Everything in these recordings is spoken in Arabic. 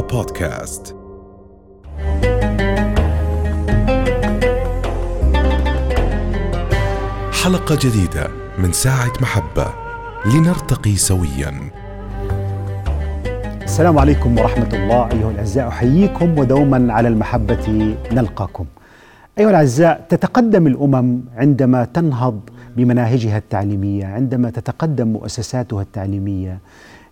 بودكاست حلقة جديدة من ساعة محبة. لنرتقي سويا. السلام عليكم ورحمة الله أيها الأعزاء. أحييكم ودوما على المحبة. نلقاكم. أيها الأعزاء تتقدم الأمم عندما تنهض بمناهجها التعليمية عندما تتقدم مؤسساتها التعليمية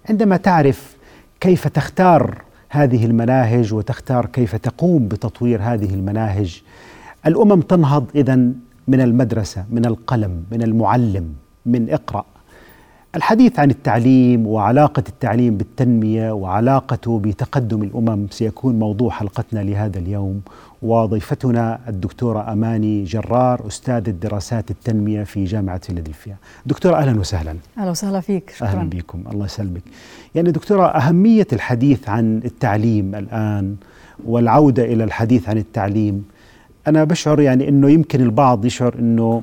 عندما تعرف كيف تختار هذه المناهج وتختار كيف تقوم بتطوير هذه المناهج. الأمم تنهض اذا من المدرسة من القلم من المعلم من اقرأ. الحديث عن التعليم وعلاقة التعليم بالتنمية وعلاقته بتقدم الأمم سيكون موضوع حلقتنا لهذا اليوم. وضيفتنا الدكتورة أماني جرار أستاذ الدراسات التنمية في جامعة فيلادلفيا. دكتورة أهلا وسهلا. أهلا وسهلا فيك شكرا. أهلا بكم الله يسلمك. يعني دكتورة أهمية الحديث عن التعليم الآن والعودة إلى الحديث عن التعليم أنا بشعر يعني إنه يمكن البعض يشعر إنه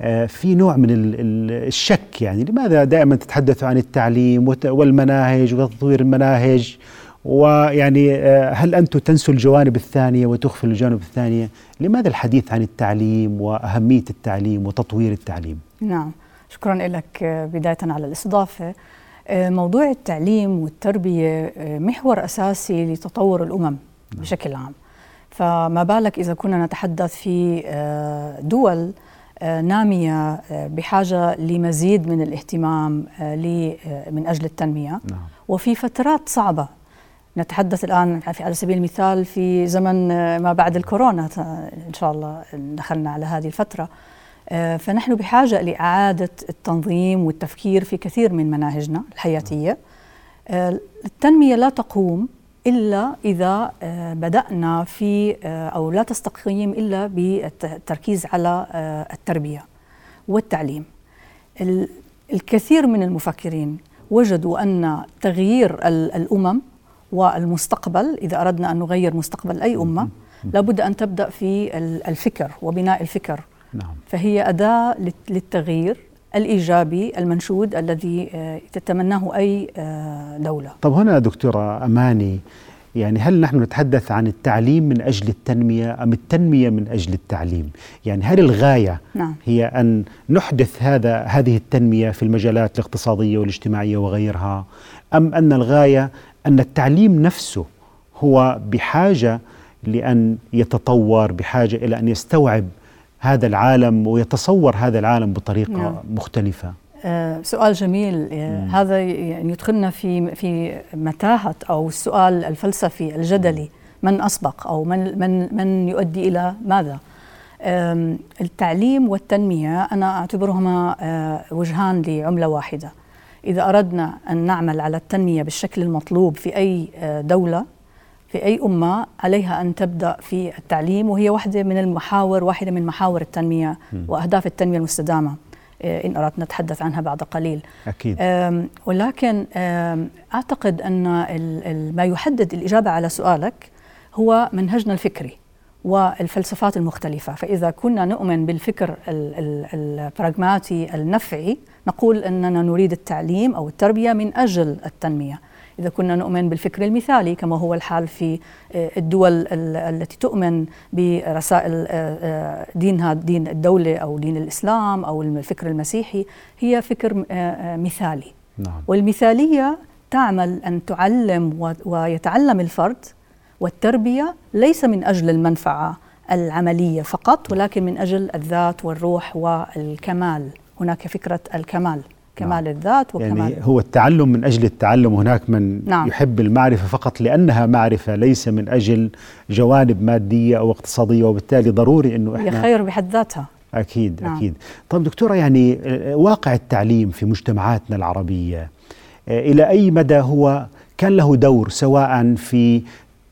آه، في نوع من الشك يعني لماذا دائما تتحدثوا عن التعليم والمناهج وتطوير المناهج ويعني آه، هل أنتم تنسوا الجوانب الثانية وتغفلوا الجوانب الثانية؟ لماذا الحديث عن التعليم وأهمية التعليم وتطوير التعليم؟ نعم. شكرا لك آه، بداية على الاستضافة. موضوع التعليم والتربية محور أساسي لتطور الأمم نعم. بشكل عام. فما بالك إذا كنا نتحدث في دول آه، نامية آه، بحاجة لمزيد من الاهتمام آه، من أجل التنمية؟ نعم. وفي فترات صعبة نتحدث الآن على سبيل المثال في زمن ما بعد الكورونا إن شاء الله دخلنا على هذه الفترة. فنحن بحاجة لإعادة التنظيم والتفكير في كثير من مناهجنا الحياتية. التنمية لا تقوم إلا إذا آه، بدأنا في آه، أو لا تستقيم إلا بالتركيز على آه، التربية والتعليم. الكثير من المفكرين وجدوا أن تغيير الأمم والمستقبل إذا أردنا أن نغير مستقبل أي أمة لابد أن تبدأ في الفكر وبناء الفكر نعم. فهي أداة للتغيير الإيجابي المنشود الذي تتمناه أي دولة. طب هنا دكتورة أماني يعني هل نحن نتحدث عن التعليم من أجل التنمية أم التنمية من أجل التعليم؟ يعني هل الغاية نعم. هي أن نحدث هذا هذه التنمية في المجالات الاقتصادية والاجتماعية وغيرها أم أن الغاية أن التعليم نفسه هو بحاجة لأن يتطور بحاجة إلى أن يستوعب هذا العالم ويتصور هذا العالم بطريقة نعم. مختلفة آه سؤال جميل آه هذا يعني يدخلنا في في متاهة أو السؤال الفلسفي الجدلي من أسبق أو من من من يؤدي إلى ماذا؟ التعليم والتنمية أنا أعتبرهما آه وجهان لعملة واحدة. إذا أردنا أن نعمل على التنمية بالشكل المطلوب في أي آه، دولة في أي أمة عليها أن تبدأ في التعليم وهي واحدة من المحاور واحدة من محاور التنمية وأهداف التنمية المستدامة آه، إن أردت نتحدث عنها بعد قليل. أكيد. ولكن أعتقد أن ما يحدد الإجابة على سؤالك هو منهجنا الفكري. والفلسفات المختلفة. فإذا كنا نؤمن بالفكر البراغماتي النفعي نقول أننا نريد التعليم أو التربية من أجل التنمية. إذا كنا نؤمن بالفكر المثالي كما هو الحال في آه، الدول التي تؤمن برسائل آه، آه، دينها دين الدولة أو دين الإسلام أو الفكر المسيحي هي فكر مثالي. نعم. والمثالية تعمل أن تعلم ويتعلم الفرد والتربية ليس من أجل المنفعة العملية فقط ولكن من أجل الذات والروح والكمال هناك فكرة الكمال كمال نعم. الذات وكمال يعني هو التعلم من أجل التعلم هناك من نعم. يحب المعرفة فقط لأنها معرفة ليس من أجل جوانب مادية أو اقتصادية وبالتالي ضروري أنه إحنا هي خير بحد ذاتها أكيد نعم. أكيد طيب دكتورة يعني واقع التعليم في مجتمعاتنا العربية إلى أي مدى هو كان له دور سواء في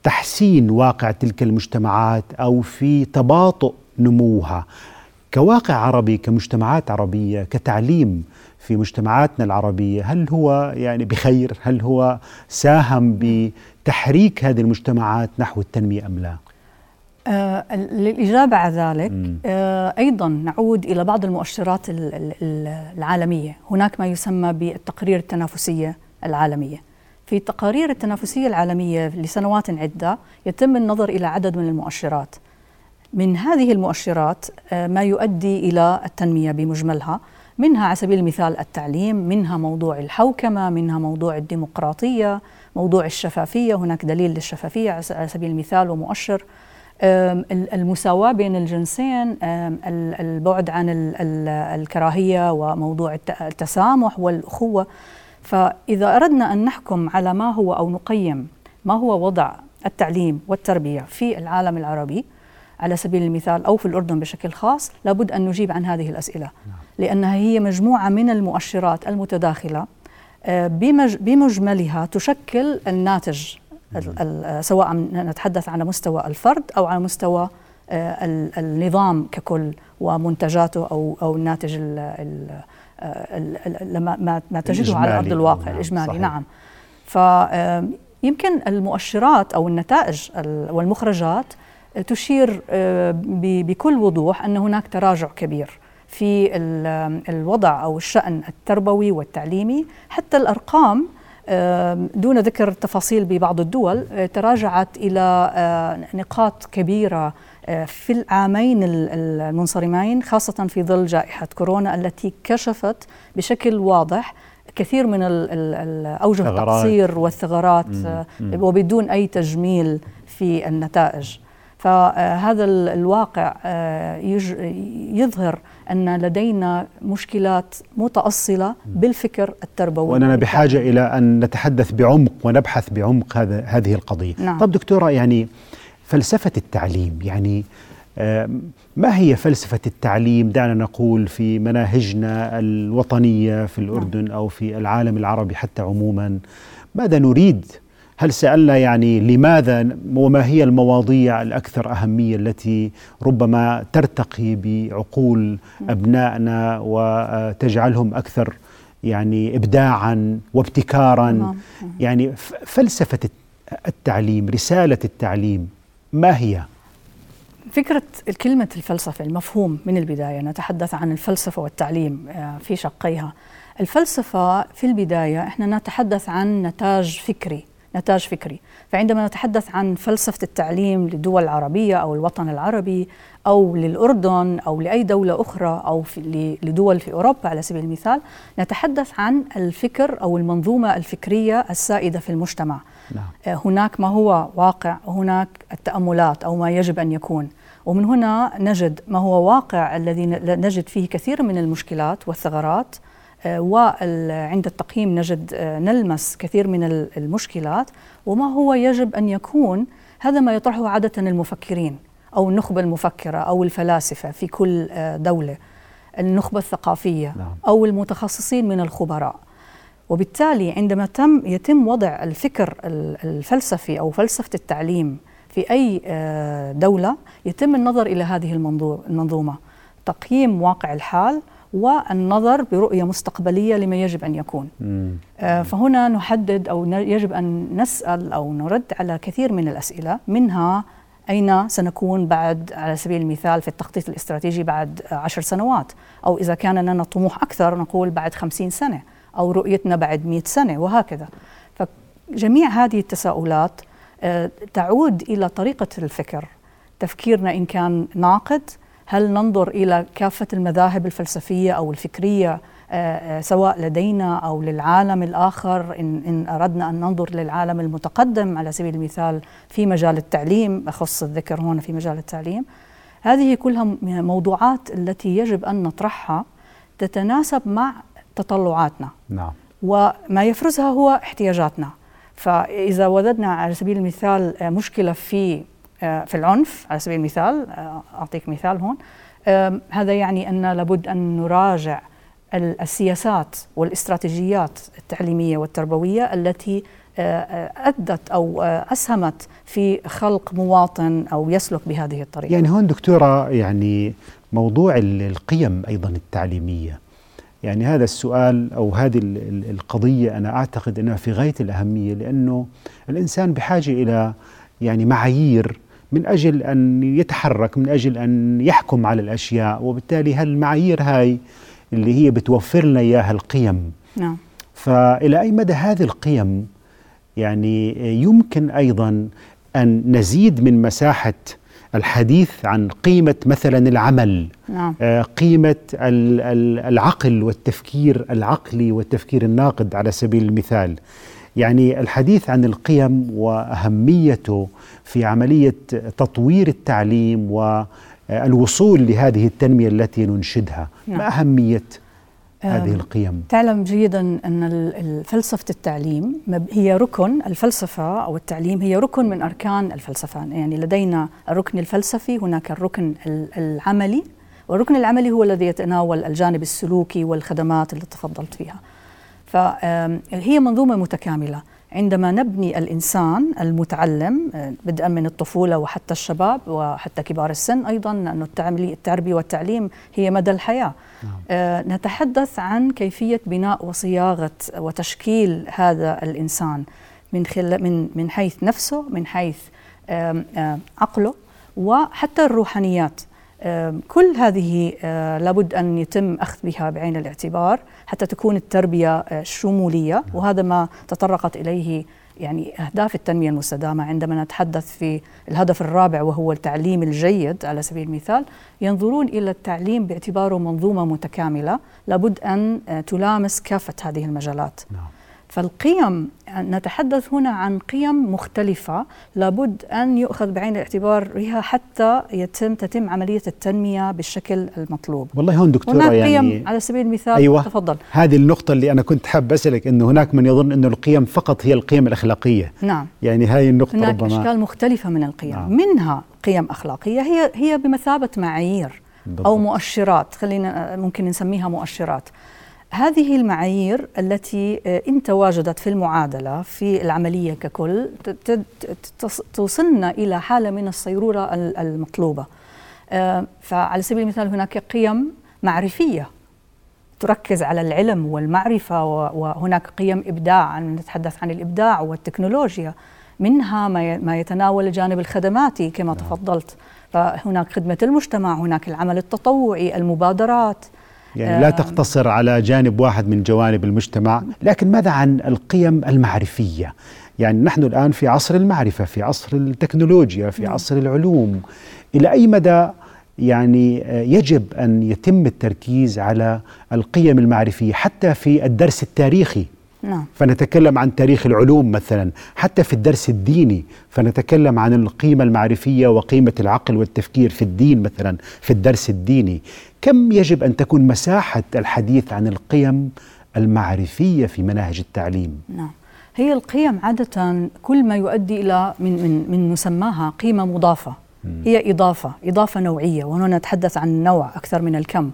تحسين واقع تلك المجتمعات أو في تباطؤ نموها. كواقع عربي كمجتمعات عربية كتعليم في مجتمعاتنا العربية هل هو يعني بخير؟ هل هو ساهم بتحريك هذه المجتمعات نحو التنمية أم لا؟ آه للإجابة على ذلك آه أيضا نعود إلى بعض المؤشرات العالمية. هناك ما يسمى بالتقرير التنافسية العالمية. في التقارير التنافسية العالمية لسنوات عدة يتم النظر إلى عدد من المؤشرات. من هذه المؤشرات آه، ما يؤدي إلى التنمية بمجملها منها على سبيل المثال التعليم منها موضوع الحوكمة منها موضوع الديمقراطية موضوع الشفافية هناك دليل للشفافية على سبيل المثال ومؤشر. المساواة بين الجنسين البعد عن الكراهية وموضوع التسامح والأخوة فإذا أردنا أن نحكم على ما هو أو نقيم ما هو وضع التعليم والتربية في العالم العربي على سبيل المثال أو في الأردن بشكل خاص لابد أن نجيب عن هذه الأسئلة نعم. لأنها هي مجموعة من المؤشرات المتداخلة آه، بمجملها تشكل الناتج سواء نتحدث على مستوى الفرد أو على مستوى آه، النظام ككل ومنتجاته أو أو الناتج لما ما تجده على ارض الواقع نعم الإجمالي صحيح. نعم فيمكن المؤشرات أو النتائج والمخرجات تشير آه، بكل وضوح أن هناك تراجع كبير في الوضع أو الشأن التربوي والتعليمي حتى الأرقام دون ذكر التفاصيل ببعض الدول آه، تراجعت إلى آه، نقاط كبيرة آه، في العامين المنصرمين خاصة في ظل جائحة كورونا التي كشفت بشكل واضح كثير من اوجه التقصير والثغرات وبدون أي تجميل في النتائج. فهذا الواقع يظهر أن لدينا مشكلات متأصلة بالفكر التربوي. وأننا بحاجة إلى أن نتحدث بعمق ونبحث بعمق هذا هذه القضية. نعم. طب دكتورة يعني فلسفة التعليم يعني ما هي فلسفة التعليم؟ دعنا نقول في مناهجنا الوطنية في الأردن أو في العالم العربي حتى عموما. ماذا نريد هل سألنا يعني لماذا وما هي المواضيع الأكثر أهمية التي ربما ترتقي بعقول أبنائنا وتجعلهم أكثر يعني إبداعا وابتكارا؟ يعني فلسفة التعليم رسالة التعليم ما هي؟ فكرة كلمة الفلسفة المفهوم من البداية نتحدث عن الفلسفة والتعليم آه، في شقيها. الفلسفة في البداية إحنا نتحدث عن نتاج فكري. نتاج فكري. فعندما نتحدث عن فلسفة التعليم للدول العربية أو الوطن العربي أو للأردن أو لأي دولة أخرى أو في لدول في أوروبا على سبيل المثال نتحدث عن الفكر أو المنظومة الفكرية السائدة في المجتمع. نعم. آه، هناك ما هو واقع وهناك التأملات أو ما يجب أن يكون. ومن هنا نجد ما هو واقع الذي نجد فيه كثير من المشكلات والثغرات. وعند التقييم نجد آه، نلمس كثير من المشكلات وما هو يجب أن يكون هذا ما يطرحه عادة المفكرين أو النخبة المفكرة أو الفلاسفة في كل آه، دولة النخبة الثقافية نعم. أو المتخصصين من الخبراء وبالتالي عندما تم يتم وضع الفكر الفلسفي أو فلسفة التعليم في أي آه، دولة يتم النظر إلى هذه المنظومة تقييم واقع الحال والنظر برؤية مستقبلية لما يجب أن يكون. آه فهنا نحدد أو يجب أن نسأل أو نرد على كثير من الأسئلة منها أين سنكون بعد على سبيل المثال في التخطيط الاستراتيجي بعد عشر سنوات؟ أو إذا كان لنا طموح أكثر نقول بعد خمسين سنة أو رؤيتنا بعد مئة سنة وهكذا. فجميع هذه التساؤلات آه تعود إلى طريقة الفكر تفكيرنا إن كان ناقد هل ننظر إلى كافة المذاهب الفلسفية أو الفكرية آه، آه، سواء لدينا أو للعالم الآخر؟ إن إن أردنا أن ننظر للعالم المتقدم على سبيل المثال في مجال التعليم أخص الذكر هنا في مجال التعليم. هذه كلها موضوعات التي يجب أن نطرحها تتناسب مع تطلعاتنا. نعم. وما يفرزها هو احتياجاتنا. فإذا وجدنا على سبيل المثال آه، مشكلة في في العنف على سبيل المثال آه، أعطيك مثال هون. هذا يعني أن لابد أن نراجع السياسات والاستراتيجيات التعليمية والتربوية التي آه، أدت أو أسهمت في خلق مواطن أو يسلك بهذه الطريقة. يعني هون دكتورة يعني موضوع القيم أيضا التعليمية. يعني هذا السؤال أو هذه القضية أنا أعتقد أنها في غاية الأهمية لأنه الإنسان بحاجة إلى يعني معايير من أجل أن يتحرك من أجل أن يحكم على الأشياء وبالتالي هالمعايير هاي اللي هي بتوفر لنا إياها القيم. نعم. فإلى أي مدى هذه القيم؟ يعني يمكن أيضا أن نزيد من مساحة الحديث عن قيمة مثلا العمل نعم. آه، ال- العقل والتفكير العقلي والتفكير الناقد على سبيل المثال. يعني الحديث عن القيم وأهميته في عملية تطوير التعليم والوصول لهذه التنمية التي ننشدها نعم. ما اهميه هذه أم، القيم؟ تعلم جيدا أن فلسفة التعليم هي ركن الفلسفة أو التعليم هي ركن من أركان الفلسفة. يعني لدينا الركن الفلسفي هناك الركن ال- العملي والركن العملي هو الذي يتناول الجانب السلوكي والخدمات اللي تفضلت فيها. فهي منظومة متكاملة. عندما نبني الإنسان المتعلم آه، بدءا من الطفولة وحتى الشباب وحتى كبار السن أيضا لأنه التعملي- التربية والتعليم هي مدى الحياة. آه، نتحدث عن كيفية بناء وصياغة وتشكيل هذا الإنسان من خل من من حيث نفسه من حيث عقله وحتى الروحانيات. كل هذه لابد أن يتم أخذ بها بعين الاعتبار حتى تكون التربية شمولية. وهذا ما تطرقت إليه يعني أهداف التنمية المستدامة عندما نتحدث في الهدف الرابع وهو التعليم الجيد على سبيل المثال. ينظرون إلى التعليم باعتباره منظومة متكاملة لابد أن تلامس كافة هذه المجالات. نعم. فالقيم نتحدث هنا عن قيم مختلفة لابد أن يؤخذ بعين الاعتبار بها حتى يتم تتم عملية التنمية بالشكل المطلوب والله هون دكتورة هناك يعني قيم على سبيل المثال أيوة. تفضل هذه النقطة اللي أنا كنت حاب أسألك أنه هناك من يظن أنه القيم فقط هي القيم الأخلاقية نعم يعني هاي النقطة هناك ربما أشكال مختلفة من القيم نعم. منها قيم أخلاقية هي هي بمثابة معايير بالضبط. أو مؤشرات خلينا ممكن نسميها مؤشرات هذه المعايير التي آه، إن تواجدت في المعادلة في العملية ككل توصلنا إلى حالة من الصيرورة ال- المطلوبة. آه، فعلى سبيل المثال هناك قيم معرفية تركز على العلم والمعرفة وهناك قيم إبداع نتحدث عن الإبداع والتكنولوجيا منها ما يتناول الجانب الخدماتي كما تفضلت. فهناك خدمة المجتمع هناك العمل التطوعي المبادرات. يعني لا. تقتصر على جانب واحد من جوانب المجتمع لكن ماذا عن القيم المعرفية؟ يعني نحن الآن في عصر المعرفة في عصر التكنولوجيا في عصر العلوم. إلى أي مدى يعني يجب أن يتم التركيز على القيم المعرفية حتى في الدرس التاريخي؟ نعم. فنتكلم عن تاريخ العلوم مثلا. حتى في الدرس الديني فنتكلم عن القيمة المعرفية وقيمة العقل والتفكير في الدين مثلا في الدرس الديني. كم يجب أن تكون مساحة الحديث عن القيم المعرفية في مناهج التعليم؟ نعم. هي القيم عادة كل ما يؤدي إلى من من من مسماها قيمة مضافة. هي إضافة إضافة نوعية وهنا نتحدث عن النوع أكثر من الكم.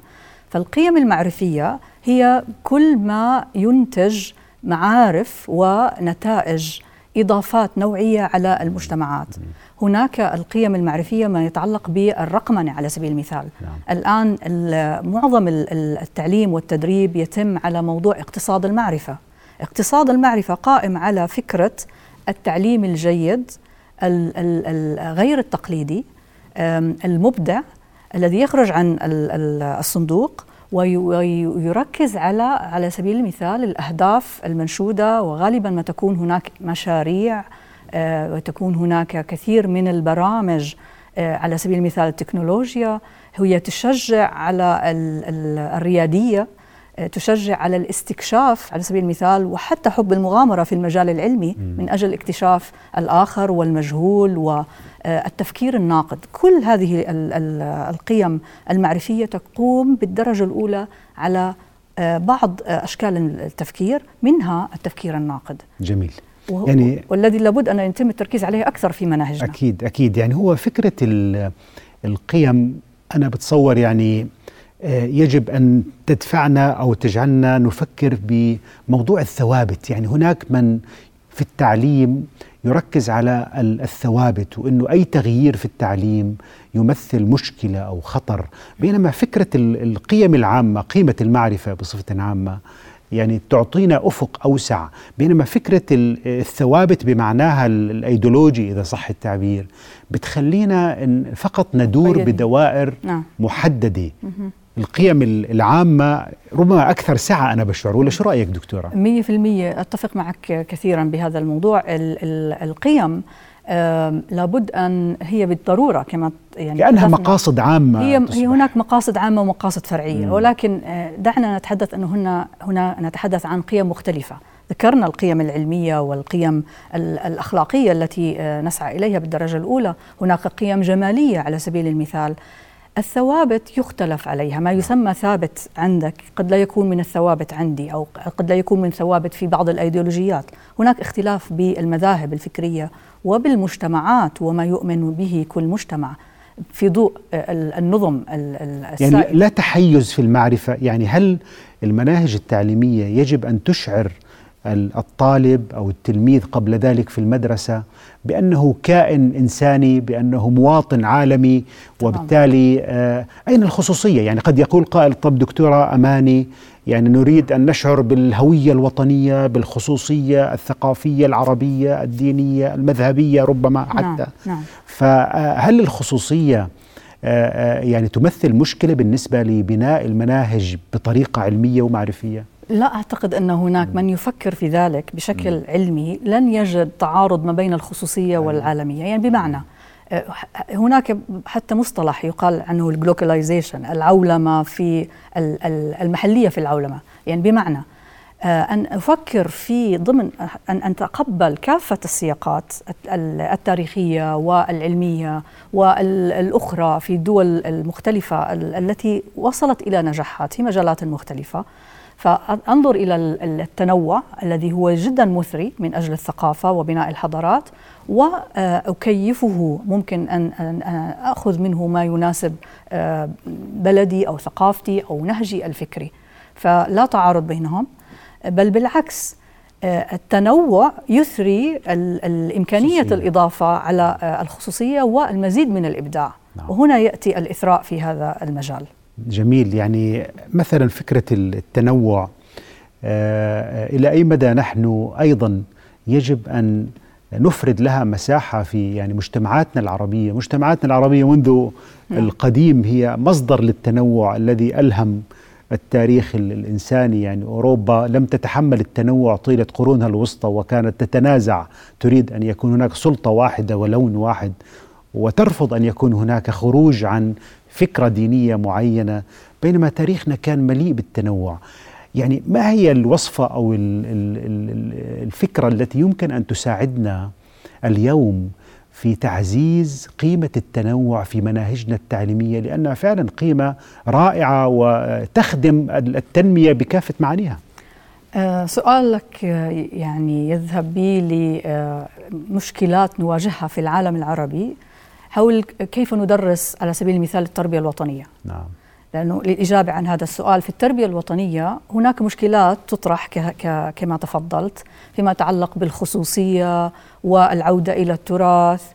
فالقيم المعرفية هي كل ما ينتج معارف ونتائج إضافات نوعية على المجتمعات. هناك القيم المعرفية ما يتعلق بالرقمنة على سبيل المثال. نعم. الآن ال- معظم ال- ال- التعليم والتدريب يتم على موضوع اقتصاد المعرفة. اقتصاد المعرفة قائم على فكرة التعليم الجيد ال- ال- ال- غير التقليدي المبدع الذي يخرج عن ال- ال- الصندوق ويركز على على سبيل المثال الأهداف المنشودة وغالبا ما تكون هناك مشاريع آه، وتكون هناك كثير من البرامج آه، على سبيل المثال التكنولوجيا هي تشجع على ال- ال- الريادية آه، تشجع على الاستكشاف على سبيل المثال وحتى حب المغامرة في المجال العلمي من أجل اكتشاف الآخر والمجهول والتفكير الناقد. كل هذه ال- ال- القيم المعرفية تقوم بالدرجة الأولى على آه، بعض آه، أشكال التفكير منها التفكير الناقد. جميل. يعني والذي لابد أن يتم التركيز عليه أكثر في مناهجنا. أكيد أكيد. يعني هو فكرة ال- القيم أنا بتصور يعني يجب أن تدفعنا أو تجعلنا نفكر بموضوع الثوابت. يعني هناك من في التعليم يركز على ال- الثوابت وأنه أي تغيير في التعليم يمثل مشكلة أو خطر. بينما فكرة ال- القيم العامة قيمة المعرفة بصفة عامة يعني تعطينا أفق أوسع. بينما فكرة ال- الثوابت بمعناها ال- الأيديولوجي إذا صح التعبير بتخلينا فقط ندور. بدوائر نعم. محددة. القيم العامة ربما أكثر سعة أنا بشعر ولا شو رأيك دكتورة؟ مية في المية أتفق معك كثيرا بهذا الموضوع ال ال القيم لابد أن هي بالضرورة كما يعني كأنها مقاصد عامة هي تصبح. هي هناك مقاصد عامة ومقاصد فرعية مم. ولكن آه، دعنا نتحدث أنه هنا هنا نتحدث عن قيم مختلفة ذكرنا القيم العلمية والقيم الأخلاقية التي آه، نسعى إليها بالدرجة الأولى هناك قيم جمالية على سبيل المثال الثوابت يختلف عليها. ما يسمى ثابت عندك قد لا يكون من الثوابت عندي أو قد لا يكون من ثوابت في بعض الأيديولوجيات. هناك اختلاف بالمذاهب الفكرية وبالمجتمعات وما يؤمن به كل مجتمع. في ضوء النظم السائل. يعني لا تحيز في المعرفة. يعني هل المناهج التعليمية يجب أن تشعر الطالب أو التلميذ قبل ذلك في المدرسة بأنه كائن إنساني بأنه مواطن عالمي وبالتالي آه أين الخصوصية يعني قد يقول قائل طب دكتورة أماني يعني نريد أن نشعر بالهوية الوطنية بالخصوصية الثقافية العربية الدينية المذهبية ربما نعم، حتى نعم. نعم. فهل الخصوصية آه، آه، يعني تمثل مشكلة بالنسبة لبناء المناهج بطريقة علمية ومعرفية لا أعتقد أن هناك من يفكر في ذلك بشكل علمي لن يجد تعارض ما بين الخصوصية والعالمية. يعني بمعنى آه، هناك حتى مصطلح يقال عنه الجلوكاليزيشن العولمة في المحلية في العولمة. يعني بمعنى آه، أن أفكر في ضمن أن أتقبل كافة السياقات التاريخية والعلمية والأخرى في الدول المختلفة التي وصلت إلى نجاحات في مجالات مختلفة. فانظر إلى التنوع الذي هو جدا مثري من أجل الثقافة وبناء الحضارات وأكيفه ممكن ان أخذ منه ما يناسب آه، بلدي أو ثقافتي أو نهجي الفكري. فلا تعارض بينهم بل بالعكس آه، التنوع يثري الإمكانية الإضافة على آه، الخصوصية والمزيد من الإبداع. نعم. وهنا يأتي الإثراء في هذا المجال. جميل. يعني مثلا فكرة التنوع آه، إلى أي مدى نحن أيضا يجب أن نفرد لها مساحة في يعني مجتمعاتنا العربية؟ مجتمعاتنا العربية منذ نعم. القديم هي مصدر للتنوع الذي ألهم التاريخ الإنساني. يعني أوروبا لم تتحمل التنوع طيلة قرونها الوسطى وكانت تتنازع تريد أن يكون هناك سلطة واحدة ولون واحد وترفض أن يكون هناك خروج عن فكرة دينية معينة بينما تاريخنا كان مليء بالتنوع. يعني ما هي الوصفة أو الفكرة التي يمكن أن تساعدنا اليوم في تعزيز قيمة التنوع في مناهجنا التعليمية؟ لأنها فعلا قيمة رائعة وتخدم التنمية بكافة معانيها. آه سؤالك يعني يذهب بي لمشكلات نواجهها في العالم العربي. حول كيف ندرس على سبيل المثال التربية الوطنية. نعم. لأنه للإجابة عن هذا السؤال في التربية الوطنية هناك مشكلات تطرح كما تفضلت فيما يتعلق بالخصوصية والعودة إلى التراث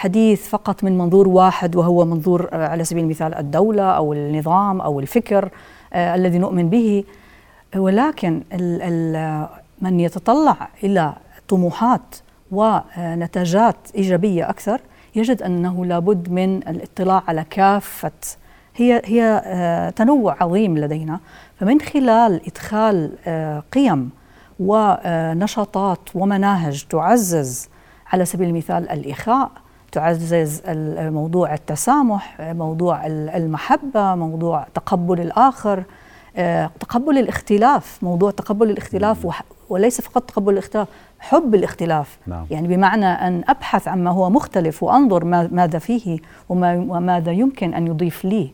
والحديث فقط من منظور واحد وهو منظور على سبيل المثال الدولة أو النظام أو الفكر آه، الذي نؤمن به. ولكن من يتطلع إلى طموحات ونتاجات إيجابية أكثر يجد أنه لابد من الاطلاع على كافة. هي هي آه، تنوع عظيم لدينا. فمن خلال إدخال آه، قيم ونشاطات ومناهج تعزز على سبيل المثال الاخاء تعزز موضوع التسامح موضوع المحبة موضوع تقبل الآخر آه، تقبل الاختلاف موضوع تقبل الاختلاف وليس فقط تقبل الاختلاف حب الاختلاف نعم. يعني بمعنى أن أبحث عما هو مختلف وأنظر ماذا فيه وما وماذا يمكن أن يضيف لي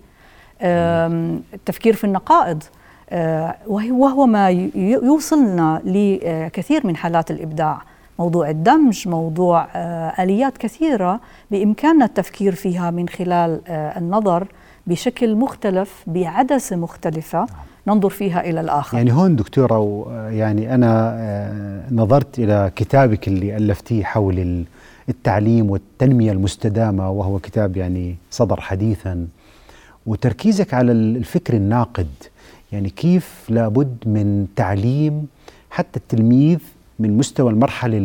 التفكير في النقائض آه، وهو ما يوصلنا لكثير من حالات الإبداع موضوع الدمج موضوع آه، آليات كثيرة بإمكاننا التفكير فيها من خلال آه، النظر بشكل مختلف بعدسة مختلفة نعم. ننظر فيها إلى الآخر. يعني هون دكتورة يعني أنا آه، نظرت إلى كتابك اللي ألفتيه حول التعليم والتنمية المستدامة وهو كتاب يعني صدر حديثا وتركيزك على الفكر الناقد يعني كيف لابد من تعليم حتى التلميذ من مستوى المرحلة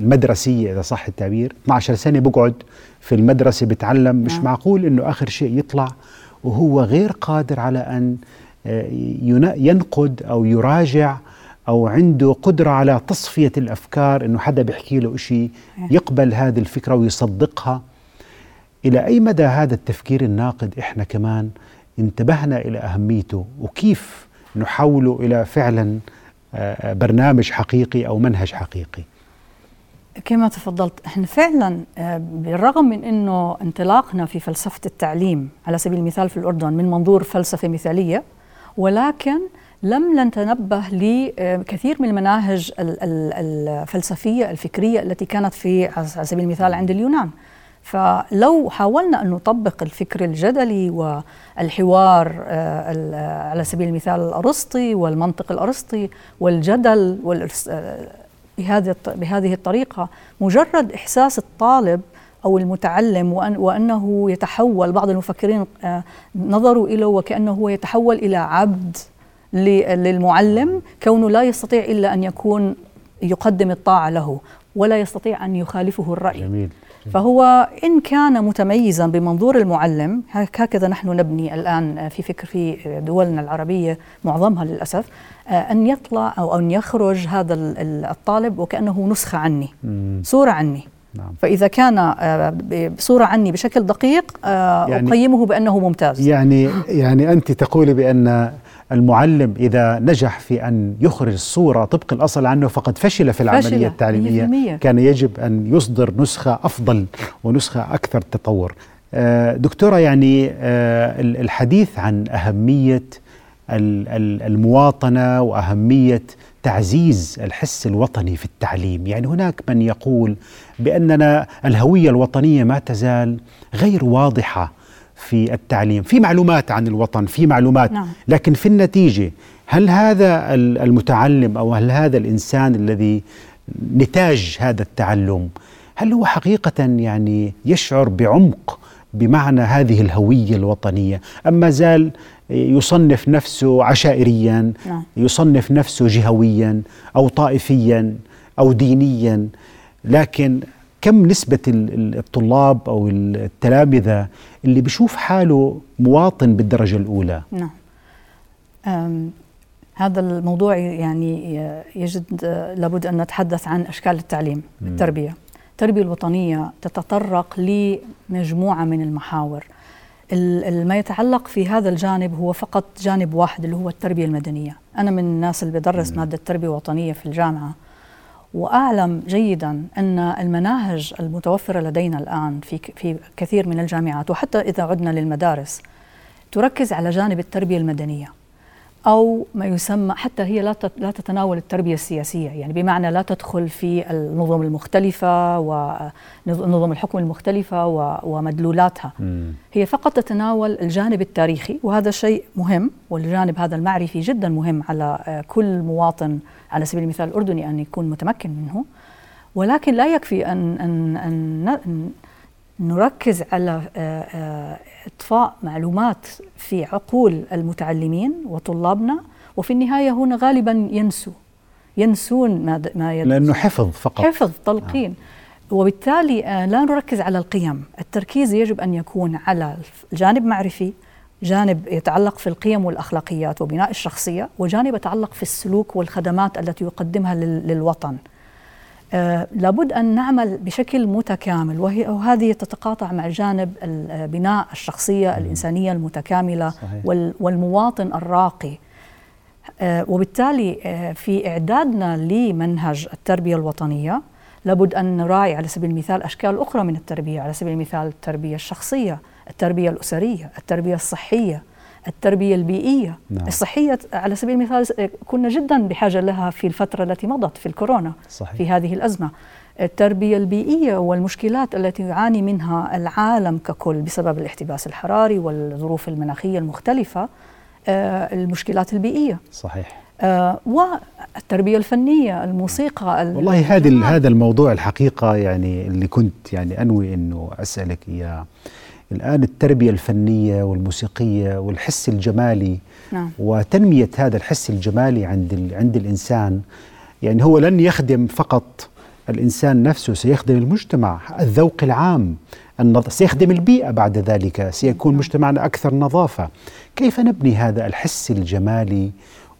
المدرسية إذا صح التعبير 12 سنة بقعد في المدرسة بتعلم مش نعم. معقول أنه آخر شيء يطلع وهو غير قادر على أن ينقد أو يراجع أو عنده قدرة على تصفية الأفكار أنه حدا بيحكي له شيء يقبل هذه الفكرة ويصدقها. إلى أي مدى هذا التفكير الناقد إحنا كمان انتبهنا إلى أهميته؟ وكيف نحوله إلى فعلا آه، برنامج حقيقي أو منهج حقيقي؟ كما تفضلت إحنا فعلا آه، بالرغم من إنه انطلاقنا في فلسفة التعليم على سبيل المثال في الأردن من منظور فلسفة مثالية ولكن لم نتنبه لكثير من المناهج ال- ال- الفلسفية الفكرية التي كانت في على سبيل المثال عند اليونان. فلو حاولنا أن نطبق الفكر الجدلي والحوار آه، على سبيل المثال الأرسطي والمنطق الأرسطي والجدل آه، بهذه الط- بهذه الطريقة مجرد إحساس الطالب أو المتعلم وأن وأنه يتحول بعض المفكرين آه، نظروا اليه وكانه هو يتحول إلى عبد للمعلم كونه لا يستطيع إلا أن يكون يقدم الطاعة له ولا يستطيع أن يخالفه الرأي. جميل. فهو إن كان متميزا بمنظور المعلم هك- هكذا نحن نبني الآن في فكر في دولنا العربية معظمها للأسف آه، أن يطلع أو أن يخرج هذا ال- ال- الطالب وكأنه نسخة عني. صورة عني. نعم. فإذا كان آه، بصورة عني بشكل دقيق آه، يعني- أقيمه بأنه ممتاز. يعني يعني أنت تقولي بأن المعلم إذا نجح في أن يخرج الصورة طبق الأصل عنه فقد فشل في العملية فشل، التعليمية. 100%. كان يجب أن يصدر نسخة أفضل ونسخة أكثر تطور. آه، دكتورة يعني ال- الحديث عن أهمية ال- ال- المواطنة وأهمية تعزيز الحس الوطني في التعليم يعني هناك من يقول بأننا الهوية الوطنية ما تزال غير واضحة في التعليم في معلومات عن الوطن في معلومات نعم. لكن في النتيجة هل هذا ال- المتعلم أو هل هذا الإنسان الذي نتاج هذا التعلم هل هو حقيقة يعني يشعر بعمق بمعنى هذه الهوية الوطنية. أم ما زال يصنف نفسه عشائريا نعم. يصنف نفسه جهويا أو طائفيا أو دينيا. لكن كم نسبة ال- ال- الطلاب أو التلامذة اللي بيشوف حاله مواطن بالدرجة الأولى؟ نعم. هذا الموضوع يعني يجد لابد أن نتحدث عن أشكال التعليم التربية. التربية الوطنية تتطرق لمجموعة من المحاور. ال- ال- ما يتعلق في هذا الجانب هو فقط جانب واحد اللي هو التربية المدنية. أنا من الناس اللي بدرس مادة تربية وطنية في الجامعة وأعلم جيدا أن المناهج المتوفرة لدينا الآن في في كثير من الجامعات وحتى إذا عدنا للمدارس تركز على جانب التربية المدنية. أو ما يسمى حتى هي لا لا تتناول التربية السياسية. يعني بمعنى لا تدخل في النظم المختلفة ونظم الحكم المختلفة و- ومدلولاتها. هي فقط تتناول الجانب التاريخي وهذا شيء مهم والجانب هذا المعرفي جدا مهم على آه، كل مواطن على سبيل المثال الأردني أن يكون متمكن منه. ولكن لا يكفي أن, أن, أن نركز على آه، آه، إطفاء معلومات في عقول المتعلمين وطلابنا وفي النهاية هنا غالبا ينسوا ينسون ما ما يدرسون. لأنه حفظ فقط. حفظ تلقين. وبالتالي آه، لا نركز على القيم. التركيز يجب أن يكون على الجانب معرفي جانب يتعلق في القيم والأخلاقيات وبناء الشخصية وجانب يتعلق في السلوك والخدمات التي يقدمها لل- للوطن. لابد أن نعمل بشكل متكامل وهي وهذه تتقاطع مع جانب آه، بناء الشخصية الإنسانية المتكاملة صحيح. وال- والمواطن الراقي. آه، وبالتالي آه، في إعدادنا لمنهج التربية الوطنية لابد أن نراعي على سبيل المثال أشكال أخرى من التربية على سبيل المثال التربية الشخصية التربية الأسرية التربية الصحية. التربية البيئية نعم. الصحية على سبيل المثال كنا جدا بحاجة لها في الفترة التي مضت في الكورونا صحيح. في هذه الأزمة التربية البيئية والمشكلات التي يعاني منها العالم ككل بسبب الاحتباس الحراري والظروف المناخية المختلفة آه، المشكلات البيئية صحيح آه، والتربية الفنية الموسيقى ال- والله هذا. هذا الموضوع الحقيقة يعني اللي كنت يعني أنوي أنه أسألك إياه الآن التربية الفنية والموسيقية والحس الجمالي نعم. وتنمية هذا الحس الجمالي عند عند الإنسان يعني هو لن يخدم فقط الإنسان نفسه سيخدم المجتمع الذوق العام سيخدم البيئة بعد ذلك سيكون مجتمعنا أكثر نظافة. كيف نبني هذا الحس الجمالي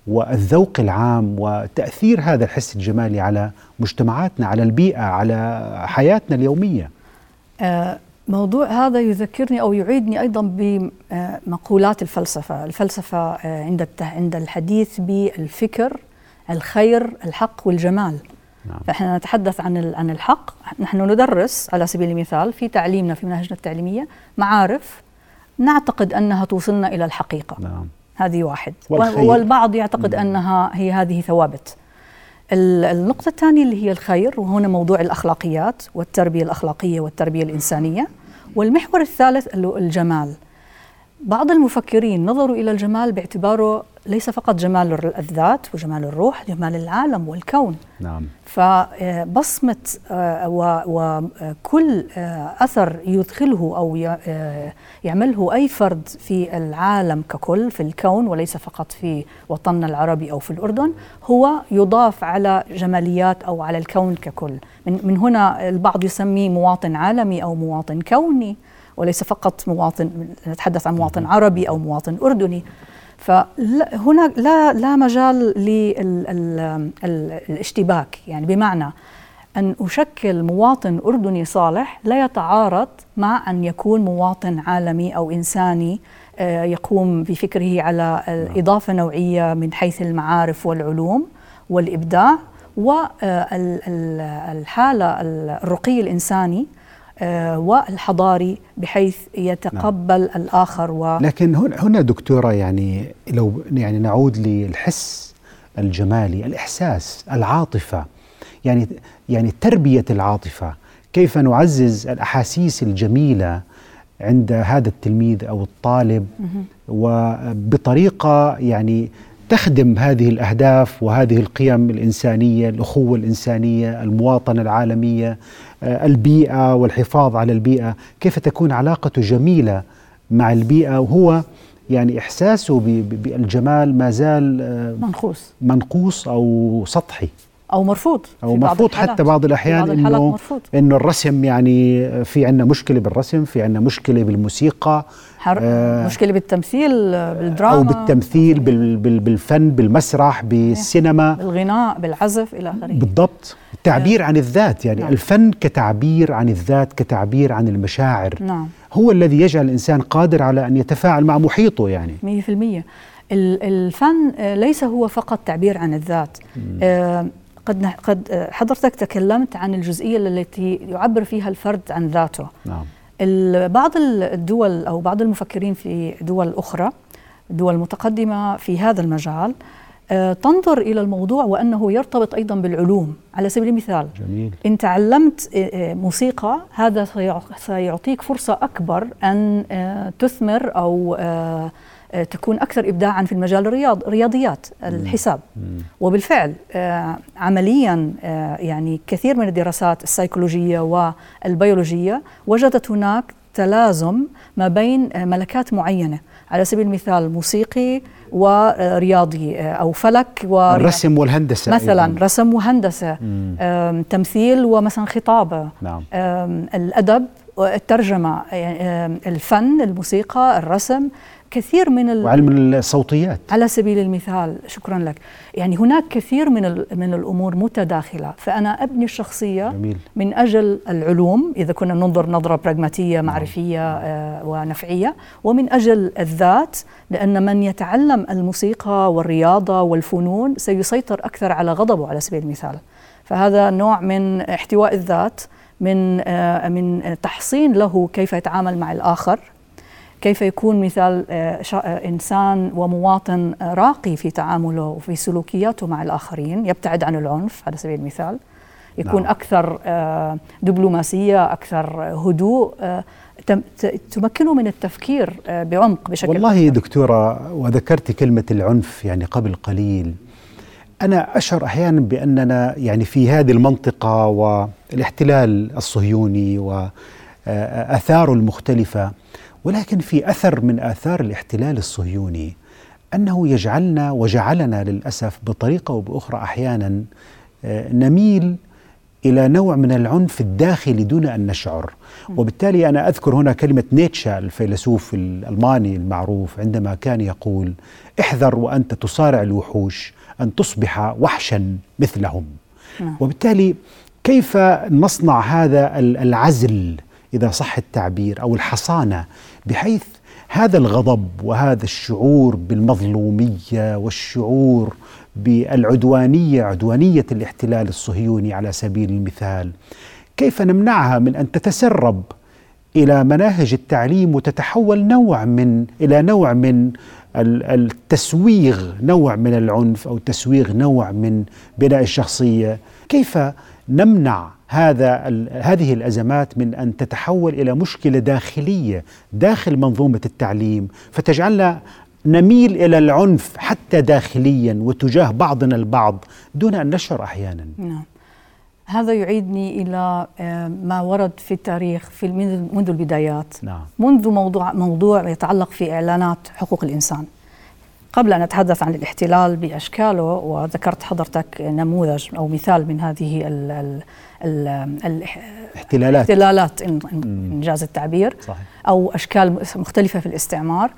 والذوق العام وتأثير هذا الحس الجمالي على مجتمعاتنا على البيئة على حياتنا اليومية؟ آه، موضوع هذا يذكرني أو يعيدني أيضا بمقولات الفلسفة، الفلسفة آه، عند عند الحديث بالفكر، الخير، الحق والجمال. نعم. فإحنا نتحدث عن عن الحق، نحن ندرس على سبيل المثال في تعليمنا في مناهجنا التعليمية معارف نعتقد أنها توصلنا إلى الحقيقة. نعم. هذه واحد والخير. والبعض يعتقد نعم. أنها هي هذه ثوابت. النقطة الثانية اللي هي الخير وهنا موضوع الأخلاقيات والتربية الأخلاقية والتربية الإنسانية. والمحور الثالث الجمال. بعض المفكرين نظروا إلى الجمال باعتباره ليس فقط جمال الذات وجمال الروح جمال العالم والكون. نعم. فبصمة آه، وكل آه، أثر يدخله أو آه، يعمله أي فرد في العالم ككل في الكون وليس فقط في وطننا العربي أو في الأردن هو يضاف على جماليات أو على الكون ككل. من هنا البعض يسميه مواطن عالمي أو مواطن كوني. وليس فقط مواطن نتحدث عن مواطن عربي أو مواطن أردني. فهنا لا لا مجال للاشتباك يعني بمعنى أن أشكل مواطن أردني صالح لا يتعارض مع أن يكون مواطن عالمي أو إنساني آه، يقوم بفكره على إضافة نوعية من حيث المعارف والعلوم والإبداع والحاله الرقي الإنساني آه، والحضاري بحيث يتقبل نعم. الآخر و لكن هنا دكتورة يعني لو يعني نعود للحس الجمالي الإحساس العاطفة. يعني يعني تربية العاطفة. كيف نعزز الأحاسيس الجميلة عند هذا التلميذ أو الطالب؟ وبطريقة يعني تخدم هذه الأهداف وهذه القيم الإنسانية، الأخوة الإنسانية، المواطنة العالمية، آه، البيئة والحفاظ على البيئة، كيف تكون علاقته جميلة مع البيئة؟ وهو يعني إحساسه بالجمال ما زال آه، منقوص. منقوص أو سطحي. أو مرفوض أو مرفوض حتى بعض الأحيان بعض إنه مرفوض. إنه الرسم يعني في عندنا مشكلة بالرسم في عندنا مشكلة بالموسيقى آه مشكلة بالتمثيل بالدراما أو بالتمثيل بال بال بالفن بالمسرح بالسينما. بالغناء بالعزف إلى آخره. بالضبط. التعبير آه. عن الذات يعني نعم. الفن كتعبير عن الذات كتعبير عن المشاعر. نعم. هو الذي يجعل الإنسان قادر على أن يتفاعل مع محيطه يعني. 100% الفن ليس هو فقط تعبير عن الذات. آه قد قد حضرتك تكلمت عن الجزئية التي يعبر فيها الفرد عن ذاته. نعم. بعض الدول أو بعض المفكرين في دول أخرى دول متقدمة في هذا المجال آه، تنظر إلى الموضوع وأنه يرتبط أيضا بالعلوم. على سبيل المثال جميل. إن تعلمت آه، آه، موسيقى هذا سيعطيك فرصة أكبر أن تثمر أو آه، تكون أكثر ابداعا في المجال الرياض الرياضيات الحساب. وبالفعل آه، عمليا آه، يعني كثير من الدراسات السيكولوجية والبيولوجية وجدت هناك تلازم ما بين ملكات معينة. على سبيل المثال موسيقي ورياضي أو فلك الرسم والهندسة مثلا أيضاً. رسم وهندسة تمثيل ومثلا خطابة. نعم. الأدب الترجمة الفن الموسيقى الرسم كثير من ال... وعلم الصوتيات. على سبيل المثال شكرا لك. يعني هناك كثير من ال... من الأمور متداخلة. فأنا أبني الشخصية جميل. من أجل العلوم إذا كنا ننظر نظرة براغماتية نعم. معرفيه آه ونفعية. ومن أجل الذات لأن من يتعلم الموسيقى والرياضة والفنون سيسيطر أكثر على غضبه على سبيل المثال. فهذا نوع من احتواء الذات من آه من تحصين له كيف يتعامل مع الآخر. كيف يكون مثال آه، آه، إنسان ومواطن راقي في تعامله وفي سلوكياته مع الآخرين يبتعد عن العنف على سبيل المثال يكون نعم. أكثر آه، دبلوماسية أكثر هدوء تمكنه من التفكير بعمق بشكل والله أكثر. دكتورة وذكرت كلمة العنف يعني قبل قليل أنا أشعر أحيانا بأننا يعني في هذه المنطقة والاحتلال الصهيوني واثاره المختلفة ولكن في أثر من آثار الاحتلال الصهيوني أنه يجعلنا وجعلنا للأسف بطريقة أو بأخرى أحيانا آه، نميل إلى نوع من العنف الداخلي دون أن نشعر. وبالتالي أنا أذكر هنا كلمة نيتشا الفيلسوف الألماني المعروف عندما كان يقول احذر وأنت تصارع الوحوش أن تصبح وحشا مثلهم. نعم. وبالتالي كيف نصنع هذا العزل إذا صح التعبير أو الحصانة بحيث هذا الغضب وهذا الشعور بالمظلومية والشعور بالعدوانية عدوانية الاحتلال الصهيوني على سبيل المثال كيف نمنعها من أن تتسرب إلى مناهج التعليم وتتحول نوع من إلى نوع من التسويغ نوع من العنف أو تسويغ نوع من بناء الشخصية؟ كيف نمنع هذا هذه الأزمات من أن تتحول إلى مشكلة داخلية داخل منظومة التعليم فتجعلنا نميل إلى العنف حتى داخليا وتجاه بعضنا البعض دون أن نشعر أحيانا. نعم. هذا يعيدني إلى آه، ما ورد في التاريخ في منذ البدايات نعم. منذ موضوع موضوع يتعلق في إعلانات حقوق الإنسان. قبل أن أتحدث عن الاحتلال بأشكاله وذكرت حضرتك نموذج أو مثال من هذه ال ال ال الاحتلالات الاحتلالات ان جاز التعبير صحيح. أو أشكال مختلفة في الاستعمار.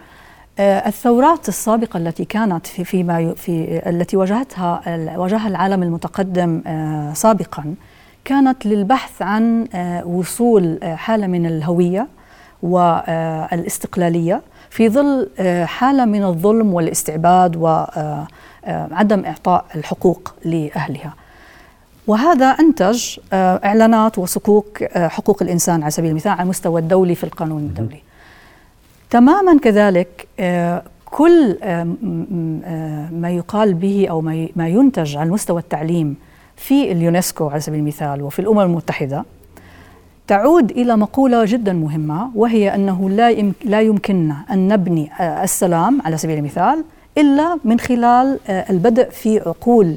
آه، الثورات السابقة التي كانت في فيما في التي واجهتها واجهها العالم المتقدم آه، سابقا كانت للبحث عن آه، وصول حالة من الهوية والاستقلالية في ظل حالة من الظلم والاستعباد وعدم إعطاء الحقوق لأهلها. وهذا أنتج إعلانات وصكوك حقوق الإنسان على سبيل المثال على المستوى الدولي في القانون الدولي. تماما كذلك آه، كل آه، آه، ما يقال به أو ما ينتج على مستوى التعليم في اليونسكو على سبيل المثال وفي الأمم المتحدة تعود إلى مقولة جدا مهمة وهي أنه لا لا يمكننا أن نبني السلام على سبيل المثال إلا من خلال البدء في عقول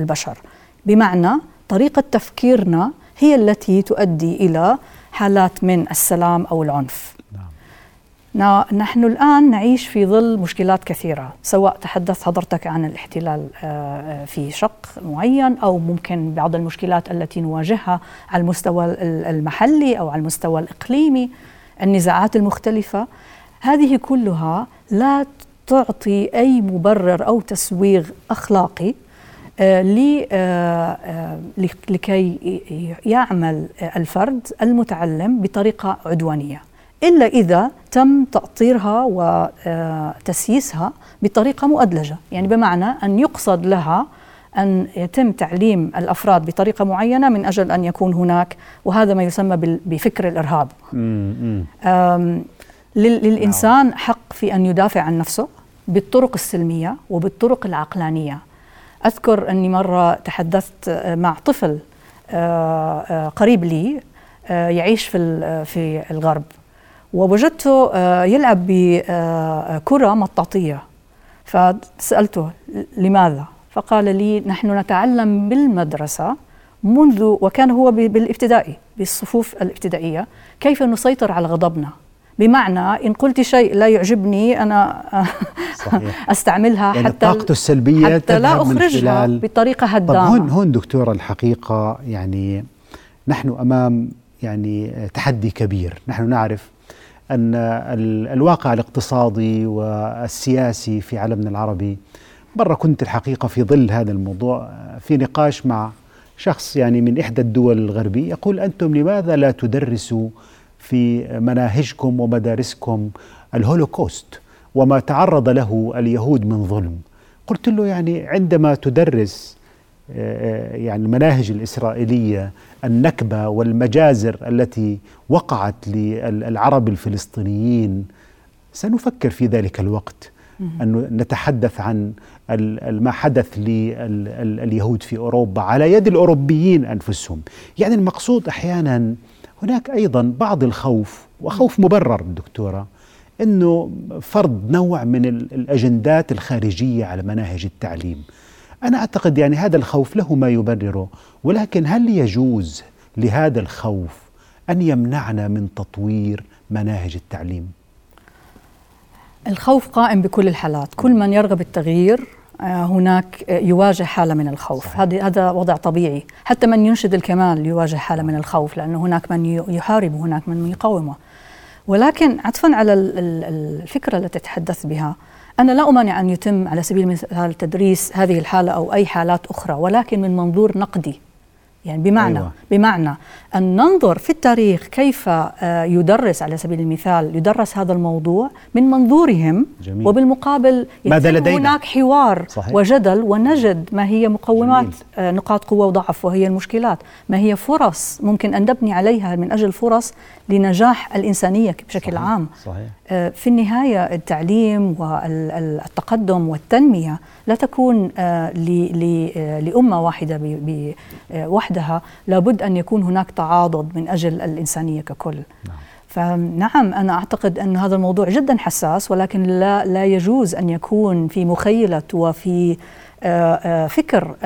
البشر. بمعنى طريقة تفكيرنا هي التي تؤدي إلى حالات من السلام أو العنف. نحن الآن نعيش في ظل مشكلات كثيرة سواء تحدث حضرتك عن الاحتلال آه، آه، في شق معين أو ممكن بعض المشكلات التي نواجهها على المستوى المحلي أو على المستوى الإقليمي النزاعات المختلفة. هذه كلها لا تعطي أي مبرر أو تسويغ أخلاقي آه، لكي يعمل الفرد المتعلم بطريقة عدوانية. إلا إذا تم تأطيرها وتسييسها بطريقة مؤدلجة. يعني بمعنى أن يقصد لها أن يتم تعليم الأفراد بطريقة معينة من أجل أن يكون هناك وهذا ما يسمى بفكر الإرهاب. للإنسان نعم. حق في أن يدافع عن نفسه بالطرق السلمية وبالطرق العقلانية. أذكر أني مرة تحدثت مع طفل آه، آه، قريب لي آه، يعيش في في الغرب. ووجدته آه، يلعب بكرة مطاطية فسألته لماذا؟ فقال لي نحن نتعلم بالمدرسة منذ وكان هو بالابتدائي بالصفوف الابتدائية كيف نسيطر على غضبنا بمعنى إن قلت شيء لا يعجبني أنا صحيح. أستعملها يعني حتى طاقته السلبية حتى لا أخرجها بطريقة هدامة هون هون دكتورة الحقيقة يعني نحن أمام يعني تحدي كبير نحن نعرف أن الواقع الاقتصادي والسياسي في عالمنا العربي مرة كنت الحقيقة في ظل هذا الموضوع في نقاش مع شخص يعني من إحدى الدول الغربية يقول أنتم لماذا لا تدرسوا في مناهجكم ومدارسكم الهولوكوست وما تعرض له اليهود من ظلم؟ قلت له يعني عندما تدرس يعني المناهج الإسرائيلية النكبة والمجازر التي وقعت للعرب الفلسطينيين. سنفكر في ذلك الوقت أن نتحدث عن ما حدث لليهود في أوروبا على يد الأوروبيين أنفسهم. يعني المقصود أحيانا هناك أيضا بعض الخوف وخوف مبرر دكتورة أنه فرض نوع من الأجندات الخارجية على مناهج التعليم. أنا أعتقد يعني هذا الخوف له ما يبرره ولكن هل يجوز لهذا الخوف أن يمنعنا من تطوير مناهج التعليم؟ الخوف قائم بكل الحالات كل من يرغب التغيير آه، هناك آه، يواجه حالة من الخوف. هذا هذا وضع طبيعي. حتى من ينشد الكمال يواجه حالة من الخوف لأنه هناك من يحارب وهناك من يقاومه. ولكن عطفا على الفكرة التي تتحدث بها أنا لا أمانع أن يتم على سبيل المثال تدريس هذه الحالة أو أي حالات أخرى ولكن من منظور نقدي يعني بمعنى أيوة. بمعنى أن ننظر في التاريخ كيف آه، يدرس على سبيل المثال يدرس هذا الموضوع من منظورهم جميل. وبالمقابل ماذا لدينا؟ هناك حوار صحيح. وجدل ونجد ما هي مقومات جميل. آه، نقاط قوة وضعف وهي المشكلات ما هي فرص ممكن أن نبني عليها من أجل فرص لنجاح الإنسانية بشكل صحيح. عام صحيح. آه، في النهاية التعليم والتقدم والتنمية لا تكون لأمة واحدة وحدها لابد أن يكون هناك تعاضد من أجل الإنسانية ككل نعم. فنعم أنا أعتقد أن هذا الموضوع جدا حساس ولكن لا لا يجوز أن يكون في مخيلة وفي آه، آه، فكر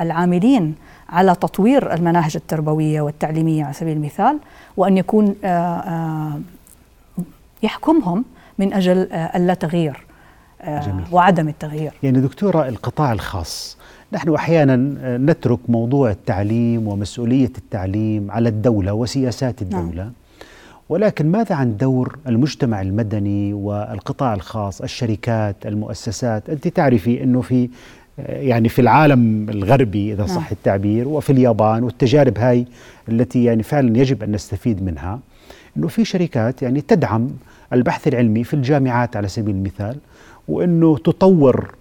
العاملين على تطوير المناهج التربوية والتعليمية على سبيل المثال وأن يكون آه، يحكمهم من أجل اللا تغيير جميل. وعدم التغيير يعني دكتورة القطاع الخاص نحن أحيانا نترك موضوع التعليم ومسؤولية التعليم على الدولة وسياسات نعم. الدولة نعم. ولكن ماذا عن دور المجتمع المدني والقطاع الخاص الشركات المؤسسات أنت تعرفي إنه في يعني في العالم الغربي إذا صح نعم. التعبير وفي اليابان والتجارب هاي التي يعني فعلا يجب أن نستفيد منها إنه في شركات يعني تدعم البحث العلمي في الجامعات على سبيل المثال وإنه تطور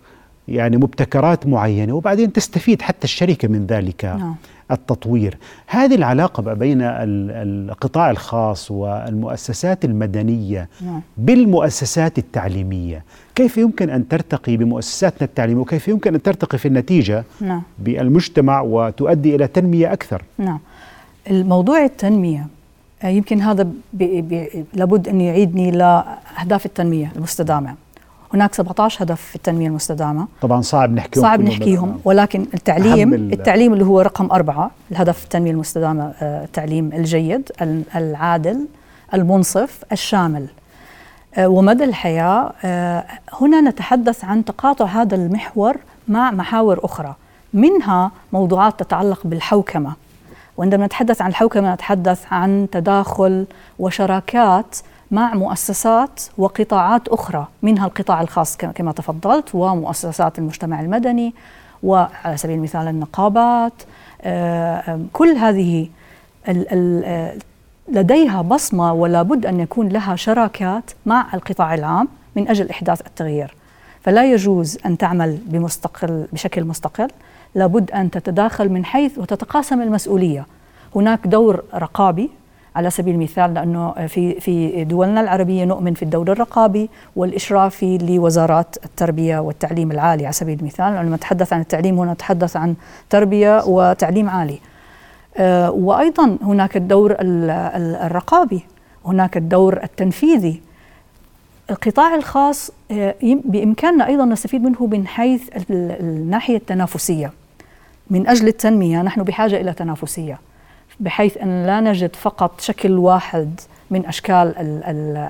يعني مبتكرات معينة وبعدين تستفيد حتى الشركة من ذلك نعم. التطوير هذه العلاقة بين القطاع الخاص والمؤسسات المدنية نعم. بالمؤسسات التعليمية كيف يمكن أن ترتقي بمؤسساتنا التعليمية وكيف يمكن أن ترتقي في النتيجة نعم. بالمجتمع وتؤدي إلى تنمية أكثر نعم الموضوع التنمية يمكن هذا بي بي لابد أن يعيدني لأهداف التنمية المستدامة هناك 17 هدف في التنمية المستدامة. طبعا صعب نحكيهم صعب نحكيهم ولكن التعليم التعليم اللي هو رقم أربعة الهدف التنمية المستدامة آه، التعليم الجيد العادل المنصف الشامل. آه، ومدى الحياة آه، هنا نتحدث عن تقاطع هذا المحور مع محاور أخرى. منها موضوعات تتعلق بالحوكمة. وعندما نتحدث عن الحوكمة نتحدث عن تداخل وشراكات مع مؤسسات وقطاعات أخرى منها القطاع الخاص كما تفضلت ومؤسسات المجتمع المدني وعلى سبيل المثال النقابات آه، كل هذه آه، لديها بصمة ولا بد أن يكون لها شراكات مع القطاع العام من أجل إحداث التغيير. فلا يجوز أن تعمل بمستقل بشكل مستقل لابد أن تتداخل من حيث وتتقاسم المسؤولية. هناك دور رقابي على سبيل المثال لأنه في في دولنا العربية نؤمن في الدور الرقابي والاشرافي لوزارات التربية والتعليم العالي على سبيل المثال. لما نتحدث عن التعليم هنا نتحدث عن تربية وتعليم عالي. آه، وأيضا هناك الدور الرقابي هناك الدور التنفيذي. القطاع الخاص آه، بإمكاننا أيضا نستفيد منه من حيث الناحية التنافسية. من أجل التنمية نحن بحاجة إلى تنافسية. بحيث أن لا نجد فقط شكل واحد من أشكال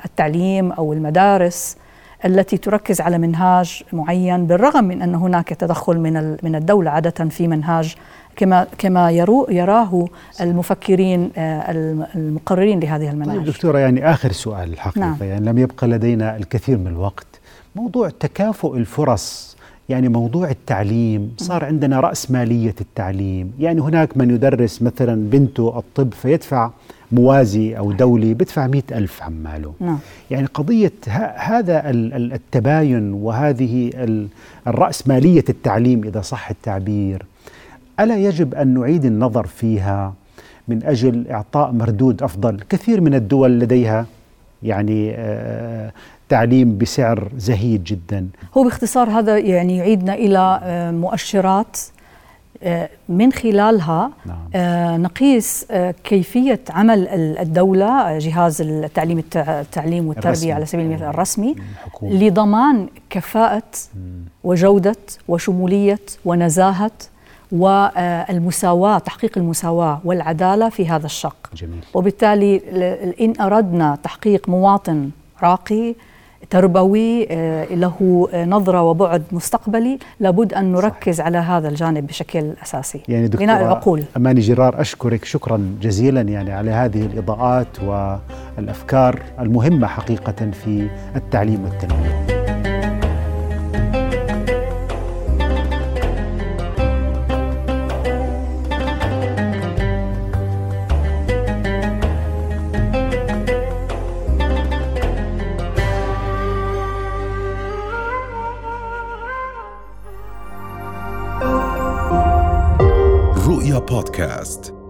التعليم أو المدارس التي تركز على منهاج معين بالرغم من أن هناك تدخل من من الدولة عادة في منهاج كما كما يراه المفكرين آه، المقررين لهذه المناهج. طيب دكتورة يعني آخر سؤال الحقيقة نعم. يعني لم يبقى لدينا الكثير من الوقت. موضوع تكافؤ الفرص يعني موضوع التعليم صار عندنا رأس مالية التعليم. يعني هناك من يدرس مثلا بنته الطب فيدفع موازي أو دولي بدفع مئة ألف عماله. نعم. يعني قضية هذا التباين وهذه الرأسمالية التعليم إذا صح التعبير ألا يجب أن نعيد النظر فيها من أجل إعطاء مردود أفضل؟ كثير من الدول لديها يعني آه، تعليم بسعر زهيد جدا هو باختصار هذا يعني يعيدنا إلى آه، مؤشرات آه، من خلالها نعم. آه، نقيس كيفية عمل الدولة جهاز التعليم التعليم والتربية الرسمي. على سبيل المثال الرسمي لضمان كفاءة وجودة وشمولية ونزاهة والمساواة تحقيق المساواة والعدالة في هذا الشق جميل. وبالتالي إن أردنا تحقيق مواطن راقي تربوي له نظرة وبعد مستقبلي لابد أن نركز صح. على هذا الجانب بشكل أساسي. يعني بناء العقول. أماني جرار أشكرك شكرا جزيلا يعني على هذه الإضاءات والأفكار المهمة حقيقة في التعليم والتنمية. رؤيا بودكاست